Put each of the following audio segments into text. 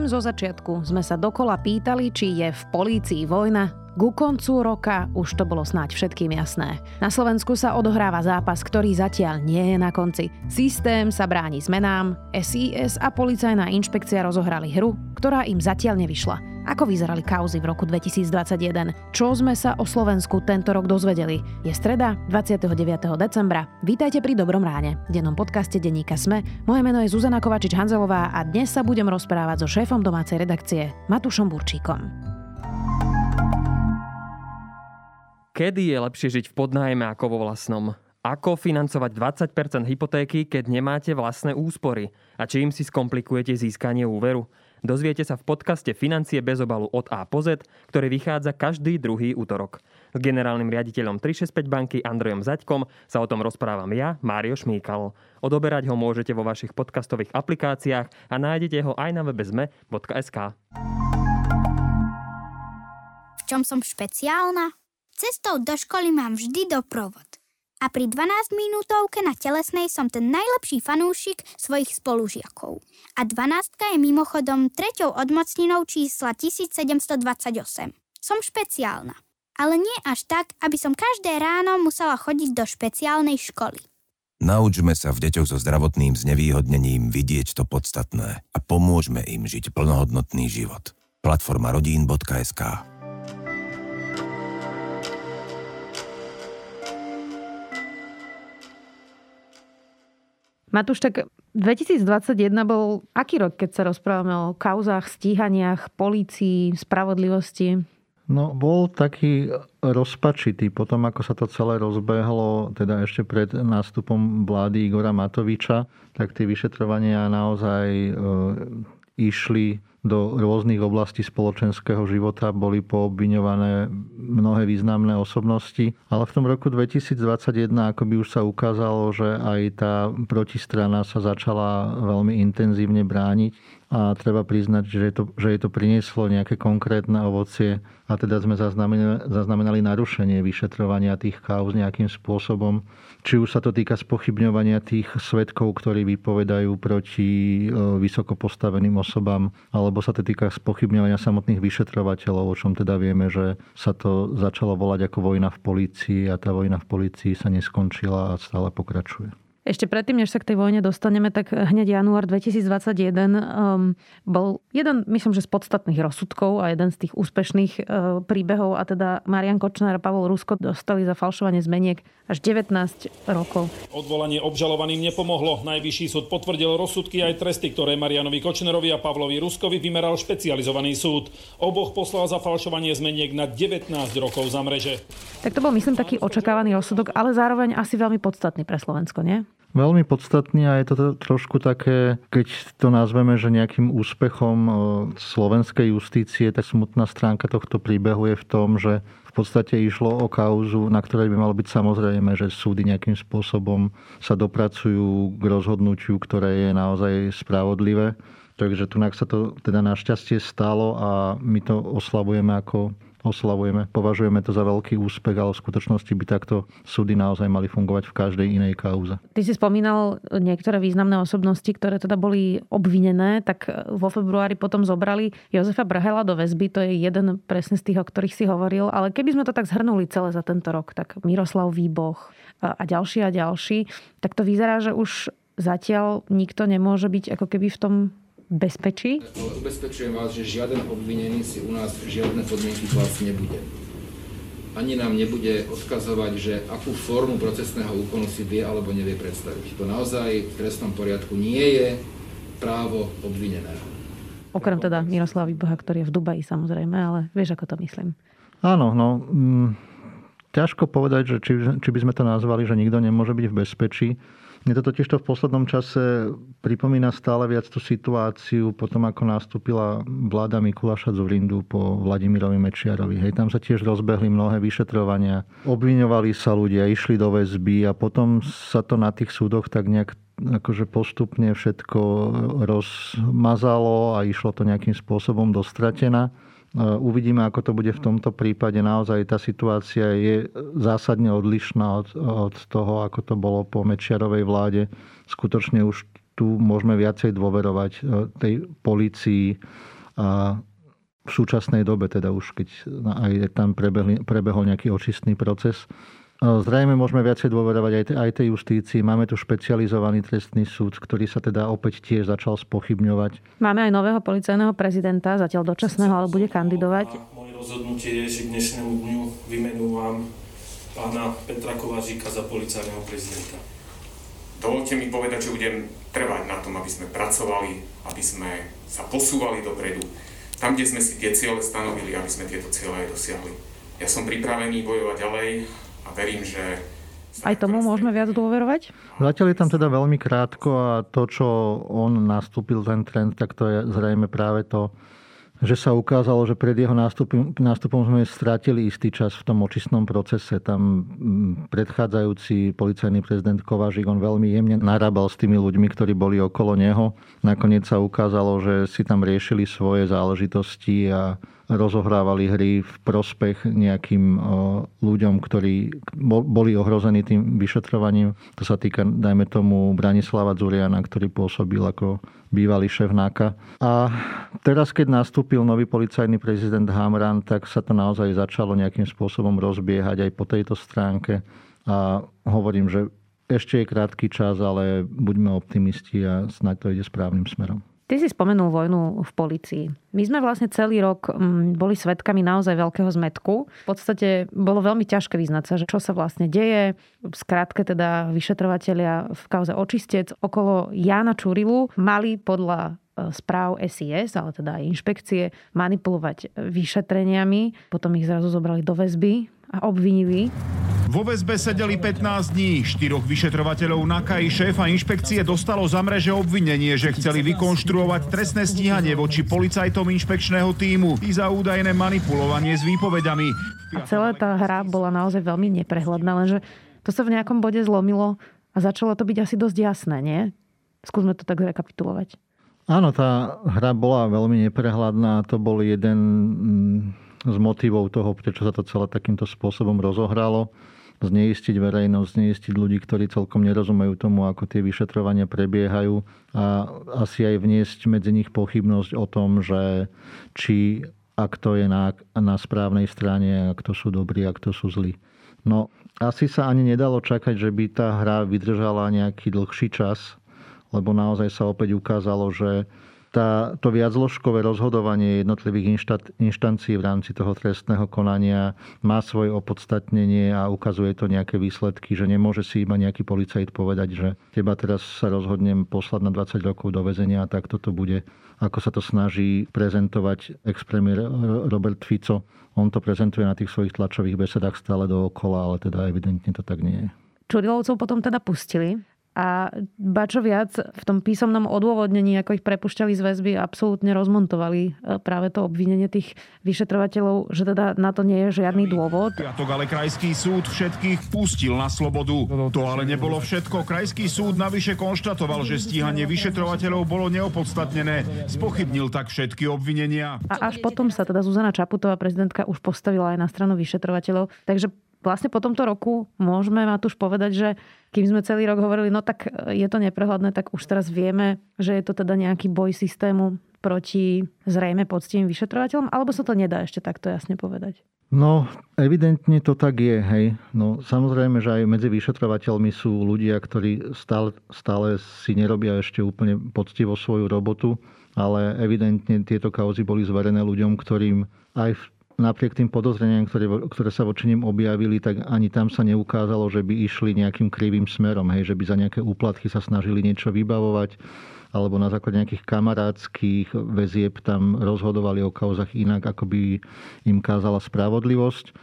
Kým zo začiatku sme sa dokola pýtali, či je v polícii vojna, ku koncu roka už to bolo snáď všetkým jasné. Na Slovensku sa odohráva zápas, ktorý zatiaľ nie je na konci. Systém sa bráni zmenám, SIS a policajná inšpekcia rozohrali hru, ktorá im zatiaľ nevyšla. Ako vyzerali kauzy v roku 2021? Čo sme sa o Slovensku tento rok dozvedeli? Je streda, 29. decembra. Vítajte pri Dobrom ráne, dennom podcaste denníka Sme. Moje meno je Zuzana Kovačič-Hanzelová a dnes sa budem rozprávať so šéfom domácej redakcie, Matušom Burčíkom. Kedy je lepšie žiť v podnájme ako vo vlastnom? Ako financovať 20% hypotéky, keď nemáte vlastné úspory? A čím si skomplikujete získanie úveru? Dozviete sa v podcaste Financie bez obalu od A po Z, ktorý vychádza každý druhý útorok. S generálnym riaditeľom 365 banky Andrejom Zaďkom sa o tom rozprávam ja, Mário Šmíkal. Odoberať ho môžete vo vašich podcastových aplikáciách a nájdete ho aj na webe zme.sk. V čom som špeciálna? Cestou do školy mám vždy doprovod a pri 12 minútovke na telesnej som ten najlepší fanúšik svojich spolužiakov. A 12 je mimochodom treťou odmocninou čísla 1728. Som špeciálna. Ale nie až tak, aby som každé ráno musela chodiť do špeciálnej školy. Naučme sa v deťoch so zdravotným znevýhodnením vidieť to podstatné a pomôžme im žiť plnohodnotný život. Platforma rodín.sk Matúš, tak 2021 bol aký rok, keď sa rozprávame o kauzách, stíhaniach, polícii, spravodlivosti? No, bol taký rozpačitý potom, ako sa to celé rozbehlo, teda ešte pred nástupom vlády Igora Matoviča, tak tie vyšetrovania naozaj e, išli do rôznych oblastí spoločenského života, boli poobviňované mnohé významné osobnosti. Ale v tom roku 2021 ako by už sa ukázalo, že aj tá protistrana sa začala veľmi intenzívne brániť a treba priznať, že, je to, že je to prinieslo nejaké konkrétne ovocie a teda sme zaznamenali, zaznamenali narušenie vyšetrovania tých kauz nejakým spôsobom. Či už sa to týka spochybňovania tých svetkov, ktorí vypovedajú proti e, vysoko postaveným osobám, alebo sa to týka spochybňovania samotných vyšetrovateľov, o čom teda vieme, že sa to začalo volať ako vojna v polícii a tá vojna v polícii sa neskončila a stále pokračuje. Ešte predtým, než sa k tej vojne dostaneme, tak hneď január 2021 um, bol jeden, myslím, že z podstatných rozsudkov a jeden z tých úspešných uh, príbehov a teda Marian Kočner a Pavol Rusko dostali za falšovanie zmeniek až 19 rokov. Odvolanie obžalovaným nepomohlo. Najvyšší súd potvrdil rozsudky aj tresty, ktoré Marianovi Kočnerovi a Pavlovi Ruskovi vymeral špecializovaný súd. Oboch poslal za falšovanie zmeniek na 19 rokov za mreže. Tak to bol, myslím, taký očakávaný rozsudok, ale zároveň asi veľmi podstatný pre Slovensko, nie? Veľmi podstatný a je to trošku také, keď to nazveme, že nejakým úspechom e, slovenskej justície, tak smutná stránka tohto príbehu je v tom, že v podstate išlo o kauzu, na ktorej by malo byť samozrejme, že súdy nejakým spôsobom sa dopracujú k rozhodnutiu, ktoré je naozaj spravodlivé. Takže tu sa to teda našťastie stalo a my to oslavujeme ako oslavujeme. Považujeme to za veľký úspech, ale v skutočnosti by takto súdy naozaj mali fungovať v každej inej kauze. Ty si spomínal niektoré významné osobnosti, ktoré teda boli obvinené, tak vo februári potom zobrali Jozefa Brhela do väzby. To je jeden presne z tých, o ktorých si hovoril. Ale keby sme to tak zhrnuli celé za tento rok, tak Miroslav Výboch a ďalší a ďalší, tak to vyzerá, že už zatiaľ nikto nemôže byť ako keby v tom bezpečí? Ubezpečujem vás, že žiaden obvinený si u nás žiadne podmienky klásť nebude. Ani nám nebude odkazovať, že akú formu procesného úkonu si vie alebo nevie predstaviť. To naozaj v trestnom poriadku nie je právo obvineného. Okrem teda Miroslava Výboha, ktorý je v Dubaji samozrejme, ale vieš, ako to myslím. Áno, no, mm, ťažko povedať, že či, či by sme to nazvali, že nikto nemôže byť v bezpečí. Mne to totiž to v poslednom čase pripomína stále viac tú situáciu potom, ako nastúpila vláda Mikuláša Zurindu po Vladimirovi Mečiarovi. Hej, tam sa tiež rozbehli mnohé vyšetrovania. Obviňovali sa ľudia, išli do väzby a potom sa to na tých súdoch tak nejak akože postupne všetko rozmazalo a išlo to nejakým spôsobom dostratená. Uvidíme, ako to bude v tomto prípade. Naozaj tá situácia je zásadne odlišná od, od toho, ako to bolo po Mečiarovej vláde. Skutočne už tu môžeme viacej dôverovať e, tej policii a v súčasnej dobe, teda už keď aj tam prebehli, prebehol nejaký očistný proces. Zrejme môžeme viacej dôverovať aj, aj tej justícii. Máme tu špecializovaný trestný súd, ktorý sa teda opäť tiež začal spochybňovať. Máme aj nového policajného prezidenta, zatiaľ dočasného, ale bude kandidovať. A moje rozhodnutie je, že k dnešnému dňu vymenúvam pána Petra Kovážika za policajného prezidenta. Dovolte mi povedať, že budem trvať na tom, aby sme pracovali, aby sme sa posúvali dopredu. Tam, kde sme si tie ciele stanovili, aby sme tieto ciele aj dosiahli. Ja som pripravený bojovať ďalej a verím, že aj tomu môžeme viac dôverovať? Zatiaľ je tam teda veľmi krátko a to, čo on nastúpil, ten trend, tak to je zrejme práve to, že sa ukázalo, že pred jeho nástupom, nástupom sme stratili istý čas v tom očistnom procese. Tam mm, predchádzajúci policajný prezident Kovažík, on veľmi jemne narábal s tými ľuďmi, ktorí boli okolo neho. Nakoniec sa ukázalo, že si tam riešili svoje záležitosti a rozohrávali hry v prospech nejakým ľuďom, ktorí boli ohrození tým vyšetrovaním. To sa týka, dajme tomu, Branislava Zuriana, ktorý pôsobil ako bývalý šéf NAKA. A teraz, keď nastúpil nový policajný prezident Hamran, tak sa to naozaj začalo nejakým spôsobom rozbiehať aj po tejto stránke. A hovorím, že ešte je krátky čas, ale buďme optimisti a snáď to ide správnym smerom. Ty si spomenul vojnu v policii. My sme vlastne celý rok mm, boli svetkami naozaj veľkého zmetku. V podstate bolo veľmi ťažké vyznať sa, že čo sa vlastne deje. Skrátke teda vyšetrovateľia v kauze očistec okolo Jana Čurilu mali podľa e, správ SIS, ale teda aj inšpekcie, manipulovať vyšetreniami. Potom ich zrazu zobrali do väzby a obvinili. Vo väzbe sedeli 15 dní. Štyroch vyšetrovateľov NAKA i šéfa inšpekcie dostalo za mreže obvinenie, že chceli vykonštruovať trestné stíhanie voči policajtom inšpekčného týmu i za údajné manipulovanie s výpovedami. A celá tá hra bola naozaj veľmi neprehľadná, lenže to sa v nejakom bode zlomilo a začalo to byť asi dosť jasné, nie? Skúsme to tak rekapitulovať. Áno, tá hra bola veľmi neprehľadná. To bol jeden mm, z motivov toho, prečo sa to celé takýmto spôsobom rozohralo zneistiť verejnosť, zneistiť ľudí, ktorí celkom nerozumejú tomu, ako tie vyšetrovania prebiehajú a asi aj vniesť medzi nich pochybnosť o tom, že či ak to je na, na správnej strane, ak to sú dobrí, ak to sú zlí. No, asi sa ani nedalo čakať, že by tá hra vydržala nejaký dlhší čas, lebo naozaj sa opäť ukázalo, že tá, to viacložkové rozhodovanie jednotlivých inštat, inštancií v rámci toho trestného konania má svoje opodstatnenie a ukazuje to nejaké výsledky, že nemôže si iba nejaký policajt povedať, že teba teraz sa rozhodnem poslať na 20 rokov do väzenia a tak toto bude, ako sa to snaží prezentovať ex-premiér Robert Fico. On to prezentuje na tých svojich tlačových besedách stále dookola, ale teda evidentne to tak nie je. Čurilovcov potom teda pustili. A ba čo viac, v tom písomnom odôvodnení, ako ich prepušťali z väzby, absolútne rozmontovali e, práve to obvinenie tých vyšetrovateľov, že teda na to nie je žiadny dôvod. Piatok ale krajský súd všetkých pustil na slobodu. To ale nebolo všetko. Krajský súd navyše konštatoval, že stíhanie vyšetrovateľov bolo neopodstatnené. Spochybnil tak všetky obvinenia. A až potom sa teda Zuzana Čaputová, prezidentka, už postavila aj na stranu vyšetrovateľov. Takže vlastne po tomto roku môžeme už povedať, že kým sme celý rok hovorili, no tak je to neprehľadné, tak už teraz vieme, že je to teda nejaký boj systému proti zrejme poctivým vyšetrovateľom, alebo sa to nedá ešte takto jasne povedať? No, evidentne to tak je, hej. No, samozrejme, že aj medzi vyšetrovateľmi sú ľudia, ktorí stále, stále si nerobia ešte úplne poctivo svoju robotu, ale evidentne tieto kauzy boli zverené ľuďom, ktorým aj v napriek tým podozreniam, ktoré, ktoré sa voči nim objavili, tak ani tam sa neukázalo, že by išli nejakým krivým smerom, hej, že by za nejaké úplatky sa snažili niečo vybavovať alebo na základe nejakých kamarádskych väzieb tam rozhodovali o kauzach inak, ako by im kázala spravodlivosť.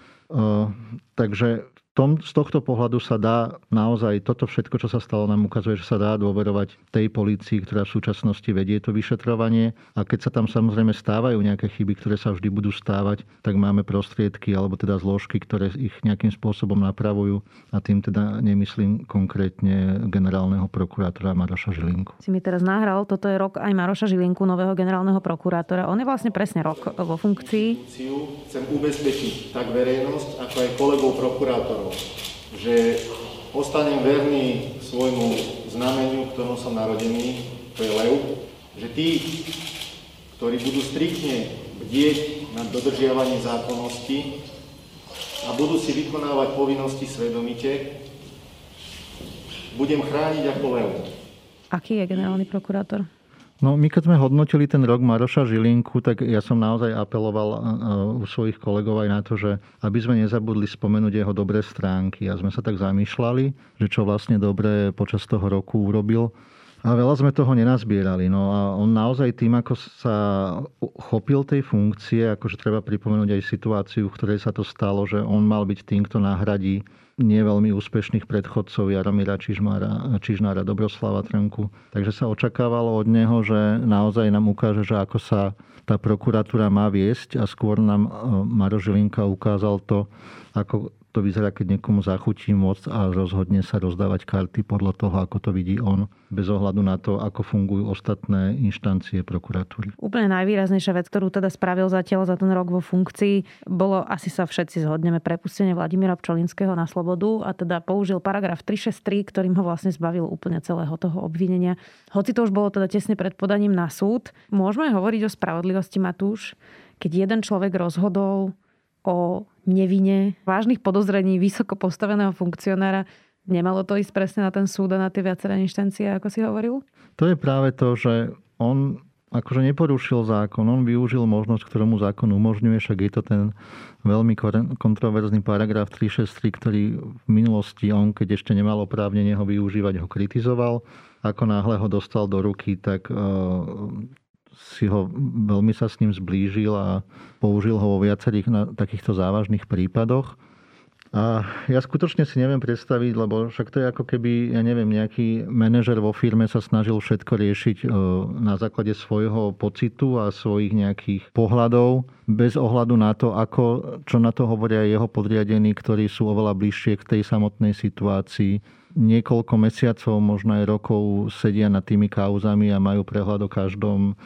Takže tom, z tohto pohľadu sa dá naozaj, toto všetko, čo sa stalo, nám ukazuje, že sa dá dôverovať tej polícii, ktorá v súčasnosti vedie to vyšetrovanie. A keď sa tam samozrejme stávajú nejaké chyby, ktoré sa vždy budú stávať, tak máme prostriedky alebo teda zložky, ktoré ich nejakým spôsobom napravujú. A tým teda nemyslím konkrétne generálneho prokurátora Maroša Žilinku. Si mi teraz nahral, toto je rok aj Maroša Žilinku, nového generálneho prokurátora. On je vlastne presne rok vo funkcii. Chcem ubezpečiť tak verejnosť, ako aj kolegov prokurátorov, že ostanem verný svojmu znameniu, ktorom som narodený, to je lev, že tí, ktorí budú striktne bdieť nad dodržiavaním zákonnosti a budú si vykonávať povinnosti svedomite, budem chrániť ako lev. Aký je generálny prokurátor? No my keď sme hodnotili ten rok Maroša Žilinku, tak ja som naozaj apeloval u svojich kolegov aj na to, že aby sme nezabudli spomenúť jeho dobré stránky. A sme sa tak zamýšľali, že čo vlastne dobre počas toho roku urobil. A veľa sme toho nenazbierali. No a on naozaj tým, ako sa chopil tej funkcie, akože treba pripomenúť aj situáciu, v ktorej sa to stalo, že on mal byť tým, kto nahradí nie veľmi úspešných predchodcov Jaromíra Čižmára, Čižnára, Dobroslava Trnku. Takže sa očakávalo od neho, že naozaj nám ukáže, že ako sa tá prokuratúra má viesť a skôr nám e, Maro Žilinka ukázal to, ako to vyzerá, keď niekomu zachutí moc a rozhodne sa rozdávať karty podľa toho, ako to vidí on, bez ohľadu na to, ako fungujú ostatné inštancie prokuratúry. Úplne najvýraznejšia vec, ktorú teda spravil zatiaľ za ten rok vo funkcii, bolo, asi sa všetci zhodneme, prepustenie Vladimíra Pčolinského na slobodu a teda použil paragraf 363, ktorým ho vlastne zbavil úplne celého toho obvinenia. Hoci to už bolo teda tesne pred podaním na súd, môžeme hovoriť o spravodlivosti, Matúš, keď jeden človek rozhodol o nevine vážnych podozrení vysoko postaveného funkcionára. Nemalo to ísť presne na ten súd a na tie viaceré inštancie, ako si hovoril? To je práve to, že on akože neporušil zákon, on využil možnosť, ktorú mu zákon umožňuje, však je to ten veľmi kontroverzný paragraf 363, ktorý v minulosti on, keď ešte nemal oprávnenie ho využívať, ho kritizoval. Ako náhle ho dostal do ruky, tak si ho, veľmi sa s ním zblížil a použil ho vo viacerých na takýchto závažných prípadoch. A ja skutočne si neviem predstaviť, lebo však to je ako keby, ja neviem, nejaký manažer vo firme sa snažil všetko riešiť e, na základe svojho pocitu a svojich nejakých pohľadov, bez ohľadu na to, ako, čo na to hovoria jeho podriadení, ktorí sú oveľa bližšie k tej samotnej situácii. Niekoľko mesiacov, možno aj rokov sedia nad tými kauzami a majú prehľad o každom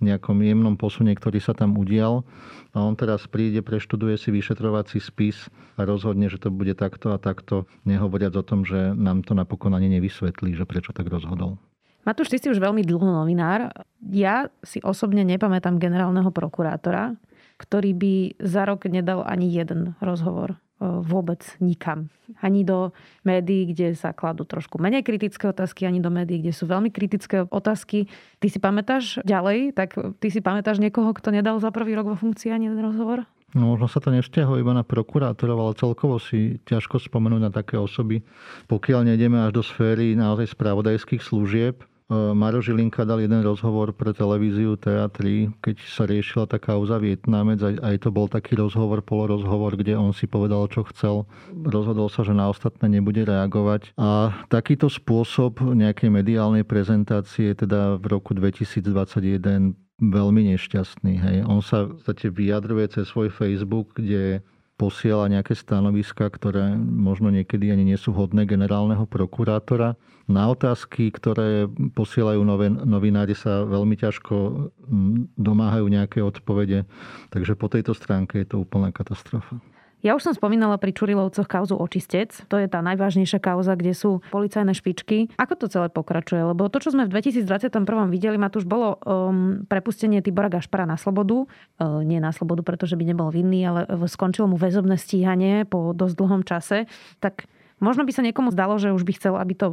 nejakom jemnom posune, ktorý sa tam udial. A on teraz príde, preštuduje si vyšetrovací spis a rozhodne, že to bude takto a takto, nehovoriac o tom, že nám to napokon ani nevysvetlí, že prečo tak rozhodol. Matúš, ty si už veľmi dlho novinár. Ja si osobne nepamätám generálneho prokurátora, ktorý by za rok nedal ani jeden rozhovor vôbec nikam. Ani do médií, kde sa kladú trošku menej kritické otázky, ani do médií, kde sú veľmi kritické otázky. Ty si pamätáš ďalej, tak ty si pamätáš niekoho, kto nedal za prvý rok vo funkcii ani jeden rozhovor? No možno sa to nevzťahuje iba na prokurátorov, ale celkovo si ťažko spomenúť na také osoby, pokiaľ nejdeme až do sféry naozaj spravodajských služieb, E, Maro Žilinka dal jeden rozhovor pre televíziu TA3, keď sa riešila tá kauza Vietnamec. Aj to bol taký rozhovor, polorozhovor, kde on si povedal, čo chcel. Rozhodol sa, že na ostatné nebude reagovať. A takýto spôsob nejakej mediálnej prezentácie teda v roku 2021 veľmi nešťastný. Hej. On sa v podstate vyjadruje cez svoj Facebook, kde posiela nejaké stanoviska, ktoré možno niekedy ani nie sú hodné generálneho prokurátora. Na otázky, ktoré posielajú novinári, sa veľmi ťažko mm, domáhajú nejaké odpovede. Takže po tejto stránke je to úplná katastrofa. Ja už som spomínala pri Čurilovcoch kauzu Očistec. To je tá najvážnejšia kauza, kde sú policajné špičky. Ako to celé pokračuje? Lebo to, čo sme v 2021 videli, už bolo um, prepustenie Tibora Gašpara na slobodu. Uh, nie na slobodu, pretože by nebol vinný, ale skončilo mu väzobné stíhanie po dosť dlhom čase. Tak možno by sa niekomu zdalo, že už by chcel, aby to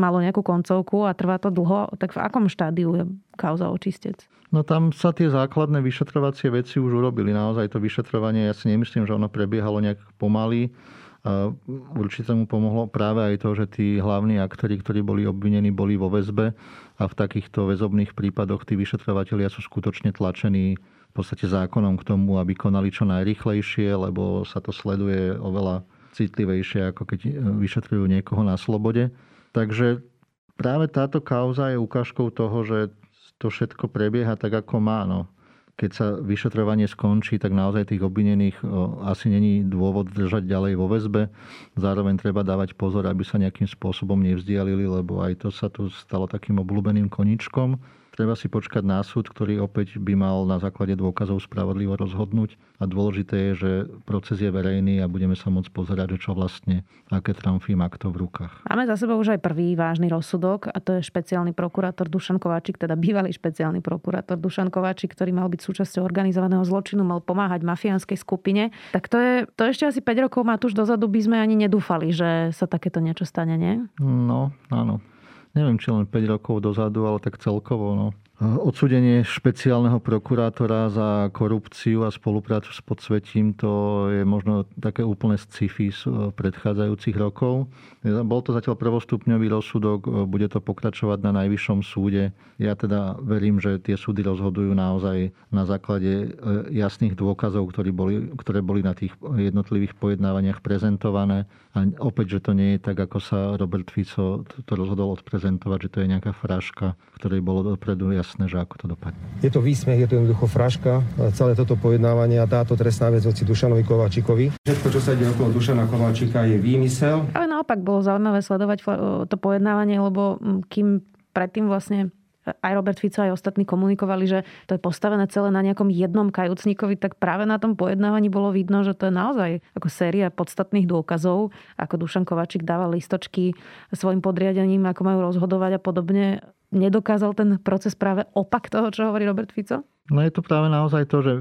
malo nejakú koncovku a trvá to dlho. Tak v akom štádiu je kauza Očistec? No tam sa tie základné vyšetrovacie veci už urobili. Naozaj to vyšetrovanie, ja si nemyslím, že ono prebiehalo nejak pomaly. Určite mu pomohlo práve aj to, že tí hlavní aktori, ktorí boli obvinení, boli vo väzbe a v takýchto väzobných prípadoch tí vyšetrovateľia sú skutočne tlačení v podstate zákonom k tomu, aby konali čo najrychlejšie, lebo sa to sleduje oveľa citlivejšie, ako keď vyšetrujú niekoho na slobode. Takže práve táto kauza je ukážkou toho, že to všetko prebieha tak, ako má. No. Keď sa vyšetrovanie skončí, tak naozaj tých obvinených asi není dôvod držať ďalej vo väzbe. Zároveň treba dávať pozor, aby sa nejakým spôsobom nevzdialili, lebo aj to sa tu stalo takým obľúbeným koničkom. Treba si počkať na súd, ktorý opäť by mal na základe dôkazov spravodlivo rozhodnúť. A dôležité je, že proces je verejný a budeme sa môcť pozerať, čo vlastne, aké trumfy má kto v rukách. Máme za sebou už aj prvý vážny rozsudok a to je špeciálny prokurátor Dušan Kováčik, teda bývalý špeciálny prokurátor Dušan Kováčik, ktorý mal byť súčasťou organizovaného zločinu, mal pomáhať mafiánskej skupine. Tak to je, to ešte asi 5 rokov má tuž dozadu by sme ani nedúfali, že sa takéto niečo stane, nie? No, áno neviem, či len 5 rokov dozadu, ale tak celkovo. No. Odsudenie špeciálneho prokurátora za korupciu a spoluprácu s podsvetím to je možno také úplné sci-fi z e, predchádzajúcich rokov. Bol to zatiaľ prvostupňový rozsudok, e, bude to pokračovať na najvyššom súde. Ja teda verím, že tie súdy rozhodujú naozaj na základe e, jasných dôkazov, ktoré boli, ktoré boli na tých jednotlivých pojednávaniach prezentované. A opäť, že to nie je tak, ako sa Robert Fico to rozhodol odprezentovať, že to je nejaká fraška, ktorej bolo dopredu jasné, že ako to dopadne. Je to výsmech, je to jednoducho fraška, celé toto pojednávanie a táto trestná vec voci Dušanovi Kováčikovi. Všetko, čo sa deje okolo Dušana Kováčika, je výmysel. Ale naopak bolo zaujímavé sledovať to pojednávanie, lebo kým predtým vlastne aj Robert Fico, aj ostatní komunikovali, že to je postavené celé na nejakom jednom kajúcníkovi, tak práve na tom pojednávaní bolo vidno, že to je naozaj ako séria podstatných dôkazov, ako Dušan Kovačík dával listočky svojim podriadením, ako majú rozhodovať a podobne nedokázal ten proces práve opak toho, čo hovorí Robert Fico? No je to práve naozaj to, že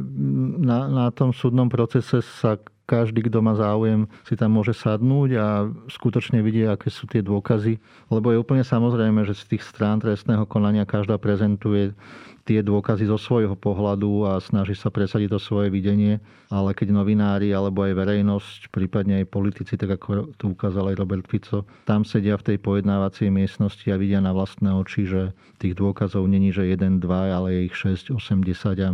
na, na tom súdnom procese sa každý, kto má záujem, si tam môže sadnúť a skutočne vidie, aké sú tie dôkazy. Lebo je úplne samozrejme, že z tých strán trestného konania každá prezentuje tie dôkazy zo svojho pohľadu a snaží sa presadiť to svoje videnie, ale keď novinári alebo aj verejnosť, prípadne aj politici, tak ako tu ukázal aj Robert Fico, tam sedia v tej pojednávacej miestnosti a vidia na vlastné oči, že tých dôkazov není, že 1, 2, ale je ich 6, 80 a,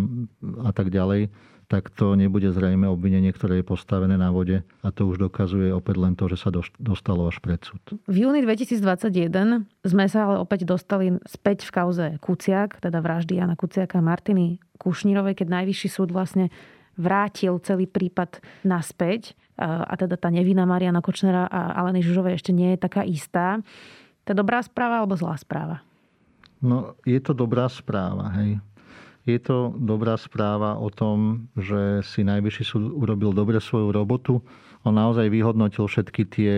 a tak ďalej tak to nebude zrejme obvinenie, ktoré je postavené na vode a to už dokazuje opäť len to, že sa dostalo až pred súd. V júni 2021 sme sa ale opäť dostali späť v kauze Kuciak, teda vraždy Jana Kuciaka a Martiny Kušnírovej, keď najvyšší súd vlastne vrátil celý prípad naspäť a teda tá nevina Mariana Kočnera a Aleny Žužovej ešte nie je taká istá. To je dobrá správa alebo zlá správa? No, je to dobrá správa, hej. Je to dobrá správa o tom, že si Najvyšší súd urobil dobre svoju robotu. On naozaj vyhodnotil všetky tie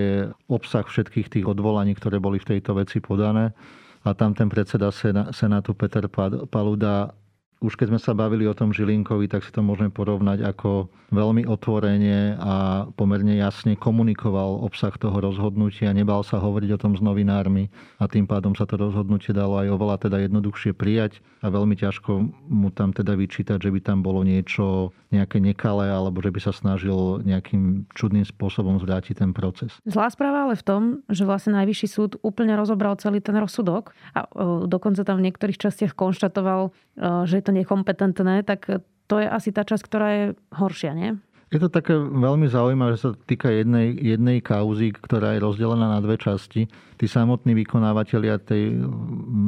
obsah všetkých tých odvolaní, ktoré boli v tejto veci podané. A tam ten predseda Senátu Peter Paluda už keď sme sa bavili o tom Žilinkovi, tak si to môžeme porovnať ako veľmi otvorene a pomerne jasne komunikoval obsah toho rozhodnutia, nebal sa hovoriť o tom s novinármi a tým pádom sa to rozhodnutie dalo aj oveľa teda jednoduchšie prijať a veľmi ťažko mu tam teda vyčítať, že by tam bolo niečo nejaké nekalé alebo že by sa snažil nejakým čudným spôsobom zvrátiť ten proces. Zlá správa ale v tom, že vlastne Najvyšší súd úplne rozobral celý ten rozsudok a dokonca tam v niektorých častiach konštatoval, že to nekompetentné, tak to je asi tá časť, ktorá je horšia, nie? Je to také veľmi zaujímavé, že sa týka jednej, jednej kauzy, ktorá je rozdelená na dve časti. Tí samotní vykonávateľia tej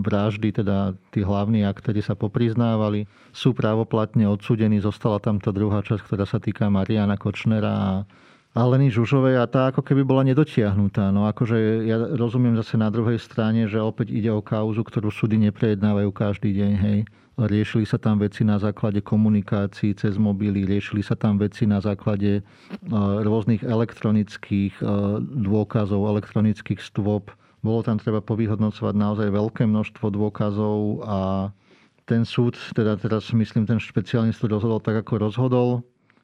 vraždy, teda tí hlavní aktéri sa popriznávali, sú právoplatne odsudení. Zostala tam tá druhá časť, ktorá sa týka Mariana Kočnera a a Leny Žužovej a tá ako keby bola nedotiahnutá. No akože ja rozumiem zase na druhej strane, že opäť ide o kauzu, ktorú súdy neprejednávajú každý deň, hej. Riešili sa tam veci na základe komunikácií cez mobily, riešili sa tam veci na základe e, rôznych elektronických e, dôkazov, elektronických stôp. Bolo tam treba povyhodnocovať naozaj veľké množstvo dôkazov a ten súd, teda teraz myslím, ten špeciálny súd rozhodol tak, ako rozhodol.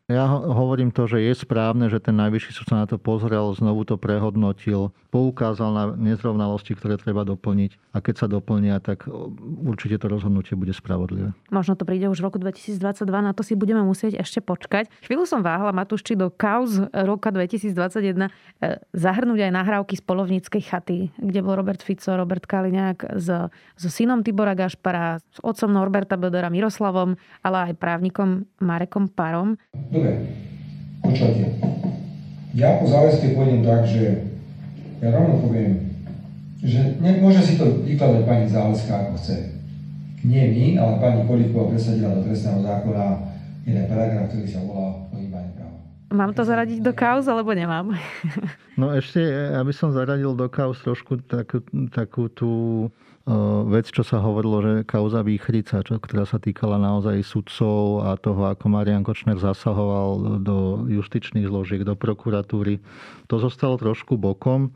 Ja hovorím to, že je správne, že ten najvyšší súd sa na to pozrel, znovu to prehodnotil, poukázal na nezrovnalosti, ktoré treba doplniť a keď sa doplnia, tak určite to rozhodnutie bude spravodlivé. Možno to príde už v roku 2022, na to si budeme musieť ešte počkať. Chvíľu som váhala, Matúš, či do kauz roka 2021 e, zahrnúť aj nahrávky z polovníckej chaty, kde bol Robert Fico, Robert Kaliňák s, so synom Tibora Gašpara, s otcom Norberta Bedera Miroslavom, ale aj právnikom Marekom Parom. Dobre, počujte. Ja po záväzke pôjdem tak, že ja rovno poviem, že ne, môže si to vykladať pani Záleska ako chce. Nie my, ale pani Kolíková presadila do trestného zákona jeden paragraf, ktorý sa volá ohýbanie práva. Mám to zaradiť do kauz, alebo nemám? No ešte, aby som zaradil do kauz trošku takú, takú tú vec, čo sa hovorilo, že kauza Výchrica, čo, ktorá sa týkala naozaj sudcov a toho, ako Marian Kočner zasahoval do justičných zložiek, do prokuratúry. To zostalo trošku bokom.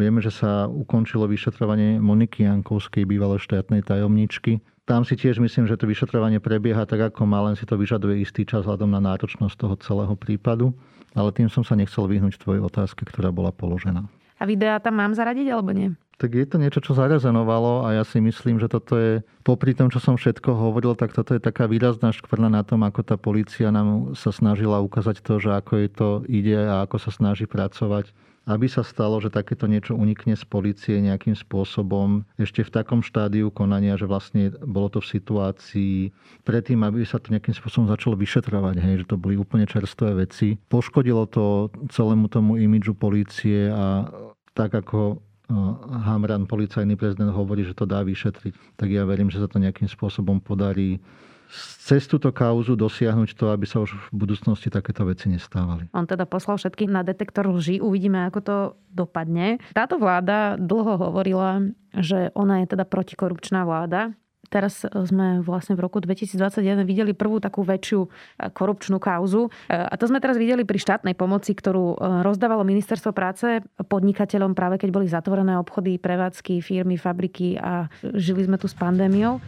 Vieme, že sa ukončilo vyšetrovanie Moniky Jankovskej, bývalej štátnej tajomničky. Tam si tiež myslím, že to vyšetrovanie prebieha tak, ako má, len si to vyžaduje istý čas vzhľadom na náročnosť toho celého prípadu ale tým som sa nechcel vyhnúť tvojej otázke, ktorá bola položená. A videá tam mám zaradiť alebo nie? Tak je to niečo, čo zarezenovalo a ja si myslím, že toto je, popri tom, čo som všetko hovoril, tak toto je taká výrazná škvrna na tom, ako tá policia nám sa snažila ukázať to, že ako je to ide a ako sa snaží pracovať aby sa stalo, že takéto niečo unikne z policie nejakým spôsobom ešte v takom štádiu konania, že vlastne bolo to v situácii predtým, aby sa to nejakým spôsobom začalo vyšetrovať, hej, že to boli úplne čerstvé veci. Poškodilo to celému tomu imidžu policie a tak ako Hamran, policajný prezident, hovorí, že to dá vyšetriť, tak ja verím, že sa to nejakým spôsobom podarí cez túto kauzu dosiahnuť to, aby sa už v budúcnosti takéto veci nestávali. On teda poslal všetkých na detektor lží. Uvidíme, ako to dopadne. Táto vláda dlho hovorila, že ona je teda protikorupčná vláda. Teraz sme vlastne v roku 2021 videli prvú takú väčšiu e, korupčnú kauzu. E, a to sme teraz videli pri štátnej pomoci, ktorú e, rozdávalo ministerstvo práce podnikateľom práve keď boli zatvorené obchody, prevádzky, firmy, fabriky a žili sme tu s pandémiou.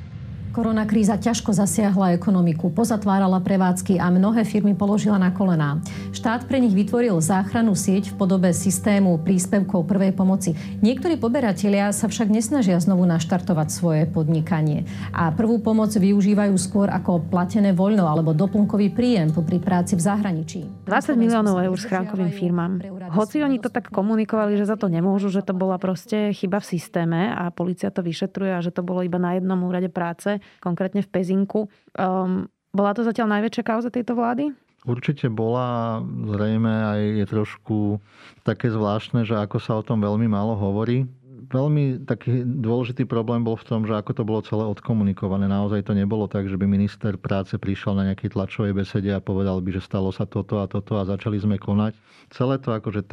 Koronakríza ťažko zasiahla ekonomiku, pozatvárala prevádzky a mnohé firmy položila na kolená. Štát pre nich vytvoril záchrannú sieť v podobe systému príspevkov prvej pomoci. Niektorí poberatelia sa však nesnažia znovu naštartovať svoje podnikanie a prvú pomoc využívajú skôr ako platené voľno alebo doplnkový príjem pri práci v zahraničí. 20 miliónov eur schránkovým firmám. Hoci oni to tak komunikovali, že za to nemôžu, že to bola proste chyba v systéme a policia to vyšetruje a že to bolo iba na jednom úrade práce, konkrétne v Pezinku. Um, bola to zatiaľ najväčšia kauza tejto vlády? Určite bola, zrejme aj je trošku také zvláštne, že ako sa o tom veľmi málo hovorí. Veľmi taký dôležitý problém bol v tom, že ako to bolo celé odkomunikované. Naozaj to nebolo tak, že by minister práce prišiel na nejakej tlačovej besede a povedal by, že stalo sa toto a toto a začali sme konať. Celé to akože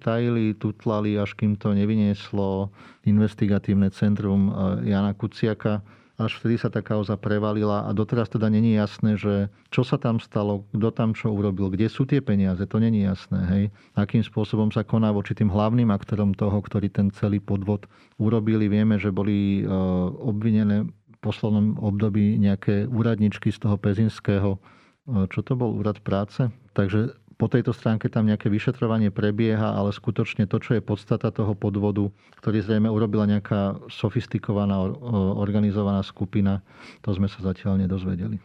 tajili, tutlali, až kým to nevynieslo investigatívne centrum eh, Jana Kuciaka až vtedy sa tá kauza prevalila a doteraz teda není jasné, že čo sa tam stalo, kto tam čo urobil, kde sú tie peniaze, to není jasné. Hej. Akým spôsobom sa koná voči tým hlavným aktorom toho, ktorý ten celý podvod urobili. Vieme, že boli e, obvinené v poslednom období nejaké úradničky z toho pezinského, e, čo to bol, úrad práce. Takže po tejto stránke tam nejaké vyšetrovanie prebieha, ale skutočne to, čo je podstata toho podvodu, ktorý zrejme urobila nejaká sofistikovaná, organizovaná skupina, to sme sa zatiaľ nedozvedeli.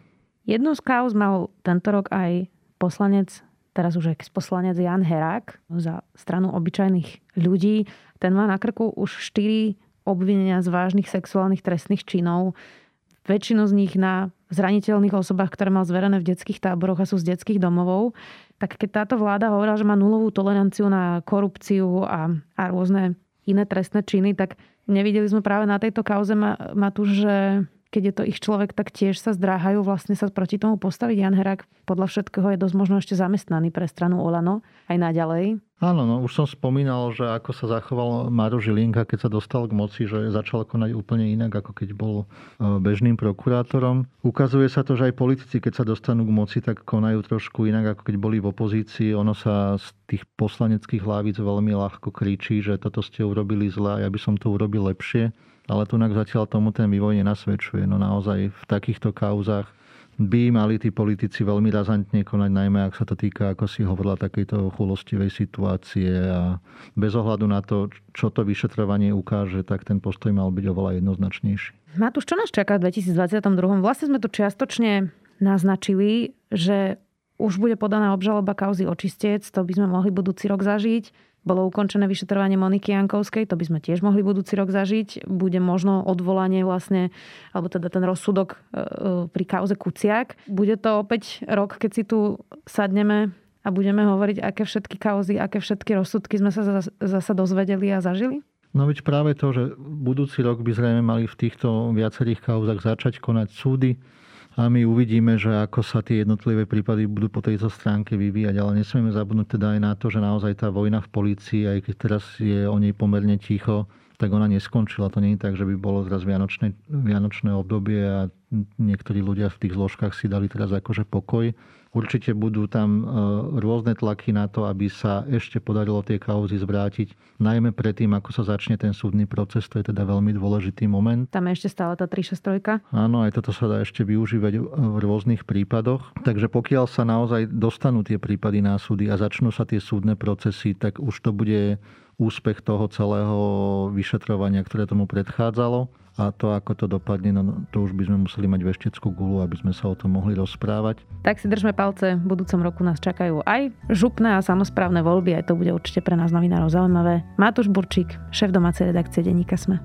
Jednu z kauz mal tento rok aj poslanec, teraz už ex poslanec Jan Herák za stranu obyčajných ľudí. Ten má na krku už štyri obvinenia z vážnych sexuálnych trestných činov. Väčšinu z nich na zraniteľných osobách, ktoré mal zverené v detských táboroch a sú z detských domovov tak keď táto vláda hovorila, že má nulovú toleranciu na korupciu a, a rôzne iné trestné činy, tak nevideli sme práve na tejto kauze tu, že keď je to ich človek, tak tiež sa zdráhajú vlastne sa proti tomu postaviť. Jan Herák podľa všetkého je dosť možno ešte zamestnaný pre stranu Olano aj naďalej. Áno, no už som spomínal, že ako sa zachoval Maro Žilinka, keď sa dostal k moci, že začal konať úplne inak, ako keď bol e, bežným prokurátorom. Ukazuje sa to, že aj politici, keď sa dostanú k moci, tak konajú trošku inak, ako keď boli v opozícii. Ono sa z tých poslaneckých hlavíc veľmi ľahko kričí, že toto ste urobili zle a ja by som to urobil lepšie. Ale tu zatiaľ tomu ten vývoj nenasvedčuje. No naozaj v takýchto kauzách by mali tí politici veľmi razantne konať, najmä ak sa to týka, ako si hovorila, takejto chulostivej situácie a bez ohľadu na to, čo to vyšetrovanie ukáže, tak ten postoj mal byť oveľa jednoznačnejší. Matúš, čo nás čaká v 2022? Vlastne sme tu čiastočne naznačili, že už bude podaná obžaloba kauzy očistec, to by sme mohli budúci rok zažiť bolo ukončené vyšetrovanie Moniky Jankovskej, to by sme tiež mohli budúci rok zažiť. Bude možno odvolanie vlastne, alebo teda ten rozsudok e, e, pri kauze Kuciak. Bude to opäť rok, keď si tu sadneme a budeme hovoriť, aké všetky kauzy, aké všetky rozsudky sme sa zasa dozvedeli a zažili? No veď práve to, že budúci rok by zrejme mali v týchto viacerých kauzach začať konať súdy, a my uvidíme, že ako sa tie jednotlivé prípady budú po tejto stránke vyvíjať. Ale nesmieme zabudnúť teda aj na to, že naozaj tá vojna v polícii, aj keď teraz je o nej pomerne ticho, tak ona neskončila. To nie je tak, že by bolo zraz vianočné, vianočné obdobie a niektorí ľudia v tých zložkách si dali teraz akože pokoj. Určite budú tam e, rôzne tlaky na to, aby sa ešte podarilo tie kauzy zvrátiť, najmä predtým, ako sa začne ten súdny proces, to je teda veľmi dôležitý moment. Tam je ešte stále tá 363. Áno, aj toto sa dá ešte využívať v rôznych prípadoch. Takže pokiaľ sa naozaj dostanú tie prípady na súdy a začnú sa tie súdne procesy, tak už to bude úspech toho celého vyšetrovania, ktoré tomu predchádzalo a to, ako to dopadne, no, to už by sme museli mať vešteckú gulu, aby sme sa o tom mohli rozprávať. Tak si držme palce, v budúcom roku nás čakajú aj župné a samozprávne voľby, aj to bude určite pre nás novinárov zaujímavé. Matúš Burčík, šéf domácej redakcie Denníka Sme.